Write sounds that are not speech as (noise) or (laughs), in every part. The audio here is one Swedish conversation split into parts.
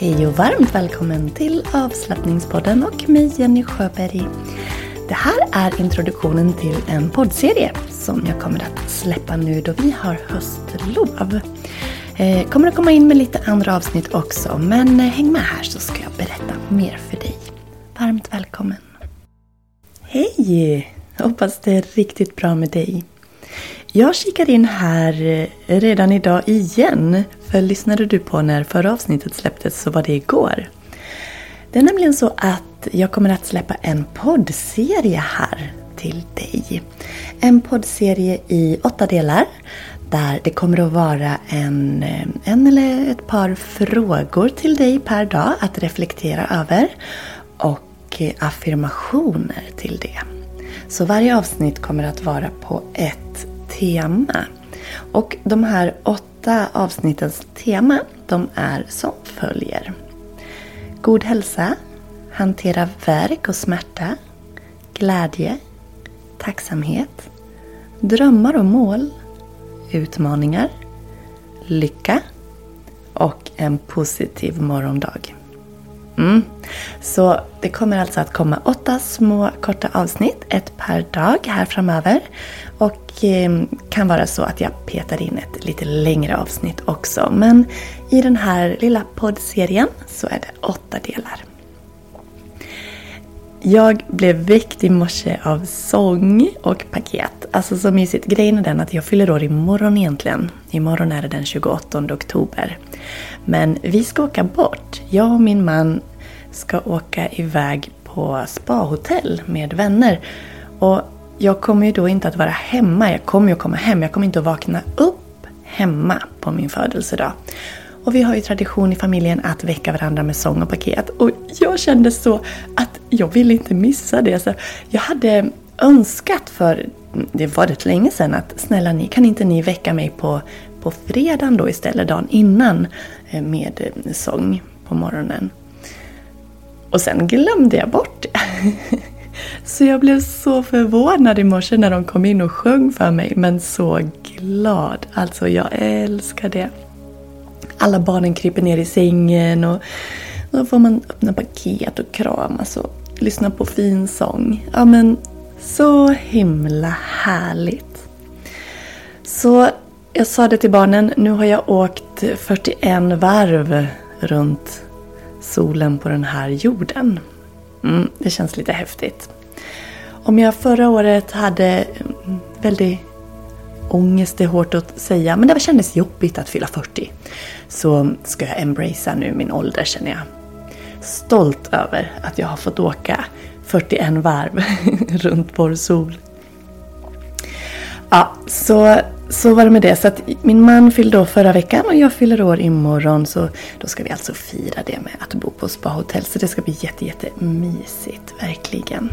Hej och varmt välkommen till avslappningspodden och mig Jenny Sjöberg. Det här är introduktionen till en poddserie som jag kommer att släppa nu då vi har höstlov. Eh, kommer att komma in med lite andra avsnitt också men eh, häng med här så ska jag berätta mer för dig. Varmt välkommen! Hej! Hoppas det är riktigt bra med dig. Jag kikar in här eh, redan idag igen. För lyssnade du på när förra avsnittet släpptes så var det igår. Det är nämligen så att jag kommer att släppa en poddserie här till dig. En poddserie i åtta delar där det kommer att vara en, eh, en eller ett par frågor till dig per dag att reflektera över och eh, affirmationer till det. Så varje avsnitt kommer att vara på ett tema. Och de här åtta avsnittens tema, de är som följer. God hälsa, hantera värk och smärta, glädje, tacksamhet, drömmar och mål, utmaningar, lycka och en positiv morgondag. Mm. Så det kommer alltså att komma åtta små korta avsnitt, ett per dag här framöver. Och eh, kan vara så att jag petar in ett lite längre avsnitt också. Men i den här lilla poddserien så är det åtta delar. Jag blev väckt i morse av sång och paket. Alltså så mysigt. Grejen är den att jag fyller år imorgon egentligen. Imorgon är det den 28 oktober. Men vi ska åka bort. Jag och min man ska åka iväg på spahotell med vänner. Och jag kommer ju då inte att vara hemma. Jag kommer ju att komma hem. Jag kommer inte att vakna upp hemma på min födelsedag. Och vi har ju tradition i familjen att väcka varandra med sång och paket. Och jag kände så att jag ville inte missa det. Så jag hade önskat för, det var rätt länge sedan, att snälla ni, kan inte ni väcka mig på, på fredagen då istället, dagen innan eh, med eh, sång på morgonen. Och sen glömde jag bort det. (laughs) Så jag blev så förvånad i morse när de kom in och sjöng för mig, men så glad. Alltså jag älskar det. Alla barnen kryper ner i sängen och då får man öppna paket och kramas och lyssna på fin sång. Ja men så himla härligt. Så jag sa det till barnen, nu har jag åkt 41 varv runt solen på den här jorden. Mm, det känns lite häftigt. Om jag förra året hade mm, väldigt ångest, är hårt att säga, men det kändes jobbigt att fylla 40. Så ska jag embracea nu min ålder känner jag. Stolt över att jag har fått åka 41 varv (laughs) runt vår sol. Ja, så så var det med det. Så att min man fyllde år förra veckan och jag fyller år imorgon. Så då ska vi alltså fira det med att bo på spahotell. Så det ska bli jätte, jätte mysigt, verkligen.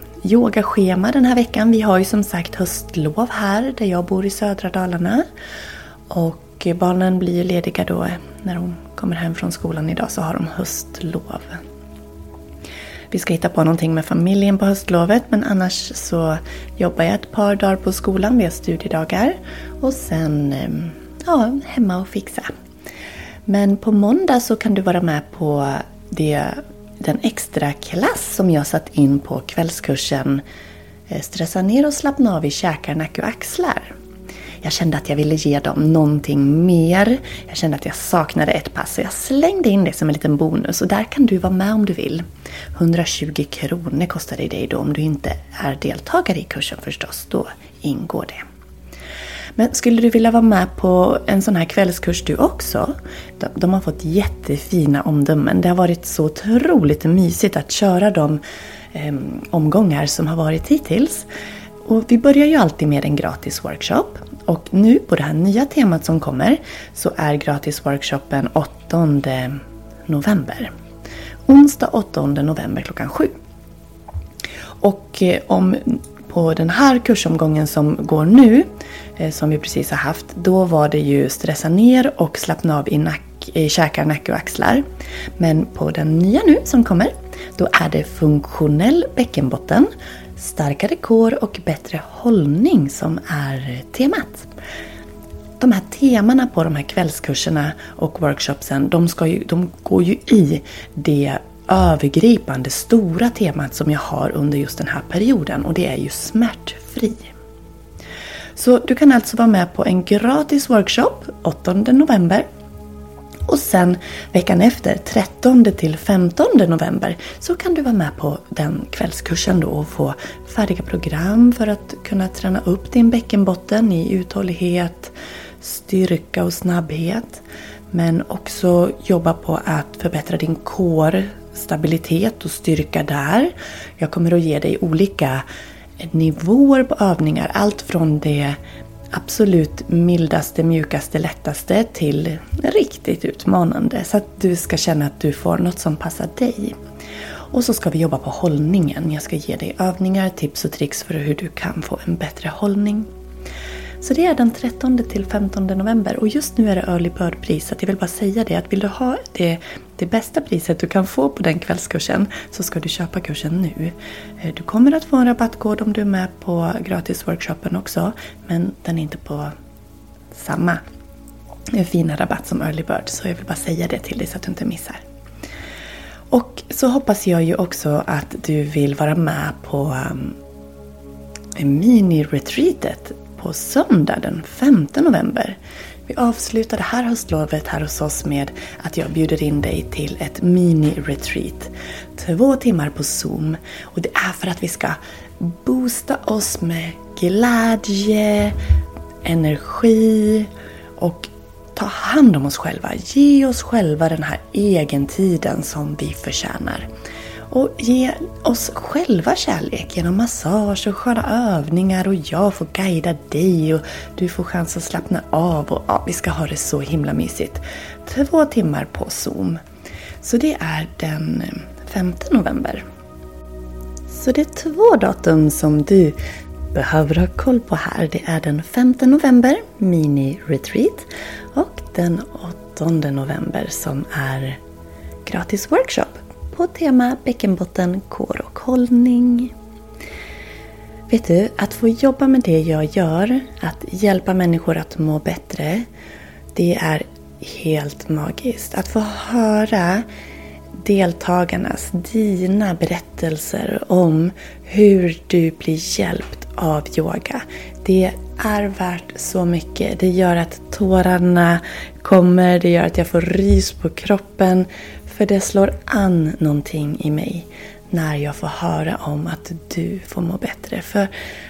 yogaschema den här veckan. Vi har ju som sagt höstlov här där jag bor i södra Dalarna. Och barnen blir ju lediga då när de kommer hem från skolan idag så har de höstlov. Vi ska hitta på någonting med familjen på höstlovet men annars så jobbar jag ett par dagar på skolan, vi har studiedagar. Och sen ehm, ja, hemma och fixa. Men på måndag så kan du vara med på det, den extra klass som jag satt in på kvällskursen eh, Stressa ner och slappna av i käkar, nacke och axlar. Jag kände att jag ville ge dem någonting mer. Jag kände att jag saknade ett pass så jag slängde in det som en liten bonus och där kan du vara med om du vill. 120 kronor kostar det dig då om du inte är deltagare i kursen förstås. Då ingår det. Men skulle du vilja vara med på en sån här kvällskurs du också? De, de har fått jättefina omdömen. Det har varit så otroligt mysigt att köra de eh, omgångar som har varit hittills. Och vi börjar ju alltid med en gratis workshop. Och nu på det här nya temat som kommer så är gratisworkshopen 8 november. Onsdag 8 november klockan 7. Och eh, om på den här kursomgången som går nu, eh, som vi precis har haft, då var det ju stressa ner och slappna av i, nack, i käkar, nacke och axlar. Men på den nya nu som kommer, då är det funktionell bäckenbotten, starkare kår och bättre hållning som är temat. De här temana på de här kvällskurserna och workshopsen, de, ska ju, de går ju i det övergripande stora temat som jag har under just den här perioden och det är ju smärtfri. Så du kan alltså vara med på en gratis workshop 8 november och sen veckan efter, 13 till 15 november, så kan du vara med på den kvällskursen då och få färdiga program för att kunna träna upp din bäckenbotten i uthållighet, styrka och snabbhet. Men också jobba på att förbättra din core stabilitet och styrka där. Jag kommer att ge dig olika nivåer på övningar. Allt från det absolut mildaste, mjukaste, lättaste till riktigt utmanande. Så att du ska känna att du får något som passar dig. Och så ska vi jobba på hållningen. Jag ska ge dig övningar, tips och tricks för hur du kan få en bättre hållning. Så det är den 13 till 15 november och just nu är det early bird-pris. Så jag vill bara säga det att vill du ha det, det bästa priset du kan få på den kvällskursen så ska du köpa kursen nu. Eh, du kommer att få en rabattkod om du är med på gratisworkshopen också men den är inte på samma eh, fina rabatt som early bird. Så jag vill bara säga det till dig så att du inte missar. Och så hoppas jag ju också att du vill vara med på um, mini-retreatet på söndag den 5 november. Vi avslutar det här höstlovet här hos oss med att jag bjuder in dig till ett mini-retreat. Två timmar på Zoom. Och det är för att vi ska boosta oss med glädje, energi och ta hand om oss själva. Ge oss själva den här egentiden som vi förtjänar. Och ge oss själva kärlek genom massage och sköna övningar och jag får guida dig och du får chans att slappna av och ja, vi ska ha det så himla mysigt. Två timmar på Zoom. Så det är den 5 november. Så det är två datum som du behöver ha koll på här. Det är den 5 november, mini-retreat, och den 8 november som är gratis workshop på tema bäckenbotten, kår och hållning. Vet du, att få jobba med det jag gör, att hjälpa människor att må bättre, det är helt magiskt. Att få höra deltagarnas, dina berättelser om hur du blir hjälpt av yoga. Det är värt så mycket. Det gör att tårarna kommer, det gör att jag får rys på kroppen. För det slår an någonting i mig när jag får höra om att du får må bättre. För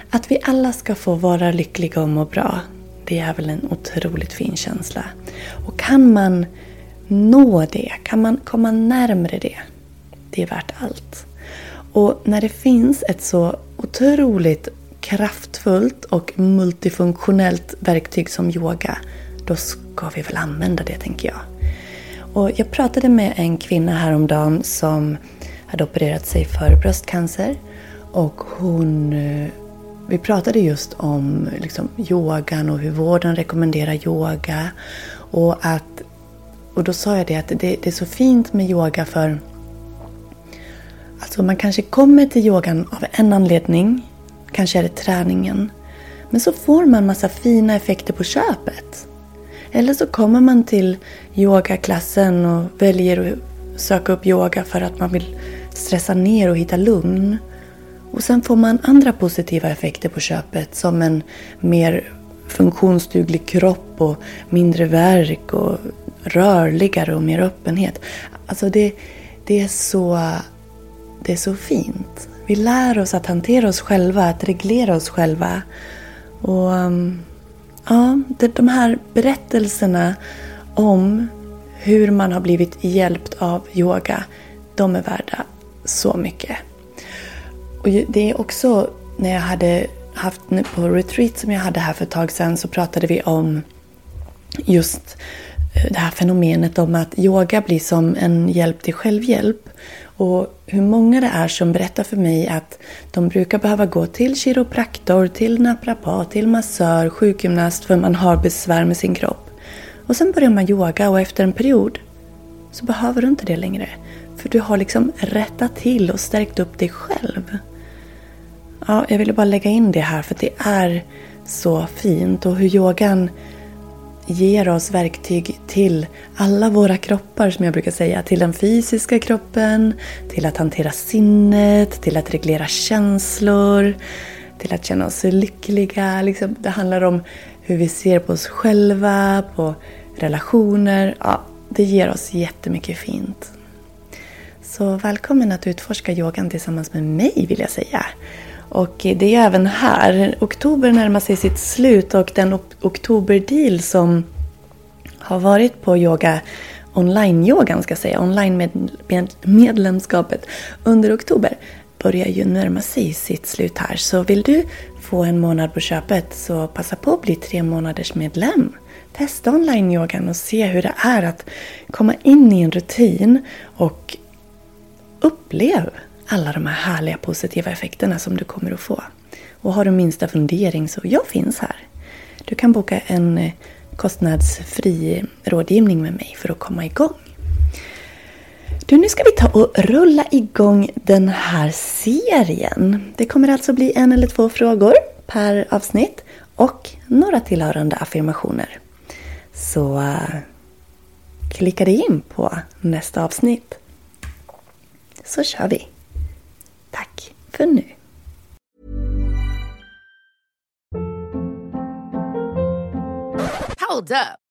att vi alla ska få vara lyckliga och må bra, det är väl en otroligt fin känsla. Och kan man nå det, kan man komma närmre det, det är värt allt. Och när det finns ett så otroligt kraftfullt och multifunktionellt verktyg som yoga, då ska vi väl använda det tänker jag. Och jag pratade med en kvinna häromdagen som hade opererat sig för bröstcancer. Och hon, eh, vi pratade just om liksom, yogan och hur vården rekommenderar yoga. Och, att, och då sa jag det att det, det är så fint med yoga för Alltså man kanske kommer till yogan av en anledning. Kanske är det träningen. Men så får man massa fina effekter på köpet. Eller så kommer man till yogaklassen och väljer att söka upp yoga för att man vill stressa ner och hitta lugn. Och sen får man andra positiva effekter på köpet som en mer funktionsduglig kropp och mindre värk och rörligare och mer öppenhet. Alltså det, det, är så, det är så fint. Vi lär oss att hantera oss själva, att reglera oss själva. Och um, Ja, det, de här berättelserna om hur man har blivit hjälpt av yoga, de är värda så mycket. Och det är också när jag hade haft på retreat som jag hade här för ett tag sedan så pratade vi om just eh, det här fenomenet om att yoga blir som en hjälp till självhjälp. Och hur många det är som berättar för mig att de brukar behöva gå till kiropraktor, till naprapat, till massör, sjukgymnast för man har besvär med sin kropp. Och sen börjar man yoga och efter en period så behöver du inte det längre. För du har liksom rättat till och stärkt upp dig själv. Ja, jag ville bara lägga in det här för det är så fint och hur yogan ger oss verktyg till alla våra kroppar som jag brukar säga. Till den fysiska kroppen, till att hantera sinnet, till att reglera känslor, till att känna oss lyckliga. Liksom, det handlar om hur vi ser på oss själva, på relationer. Ja, det ger oss jättemycket fint. Så välkommen att utforska yogan tillsammans med mig vill jag säga. Och det är även här. Oktober närmar sig sitt slut och den oktoberdeal som har varit på yoga online-yogan ska jag säga, online-medlemskapet under oktober börjar ju närma sig sitt slut här. Så vill du få en månad på köpet så passa på att bli tre månaders medlem. Testa online-yogan och se hur det är att komma in i en rutin och upplev alla de här härliga positiva effekterna som du kommer att få. Och har du minsta fundering så jag finns här. Du kan boka en eh, kostnadsfri rådgivning med mig för att komma igång. Du, nu ska vi ta och rulla igång den här serien. Det kommer alltså bli en eller två frågor per avsnitt och några tillhörande affirmationer. Så uh, klicka dig in på nästa avsnitt. Så kör vi! Tack för nu. Hold up.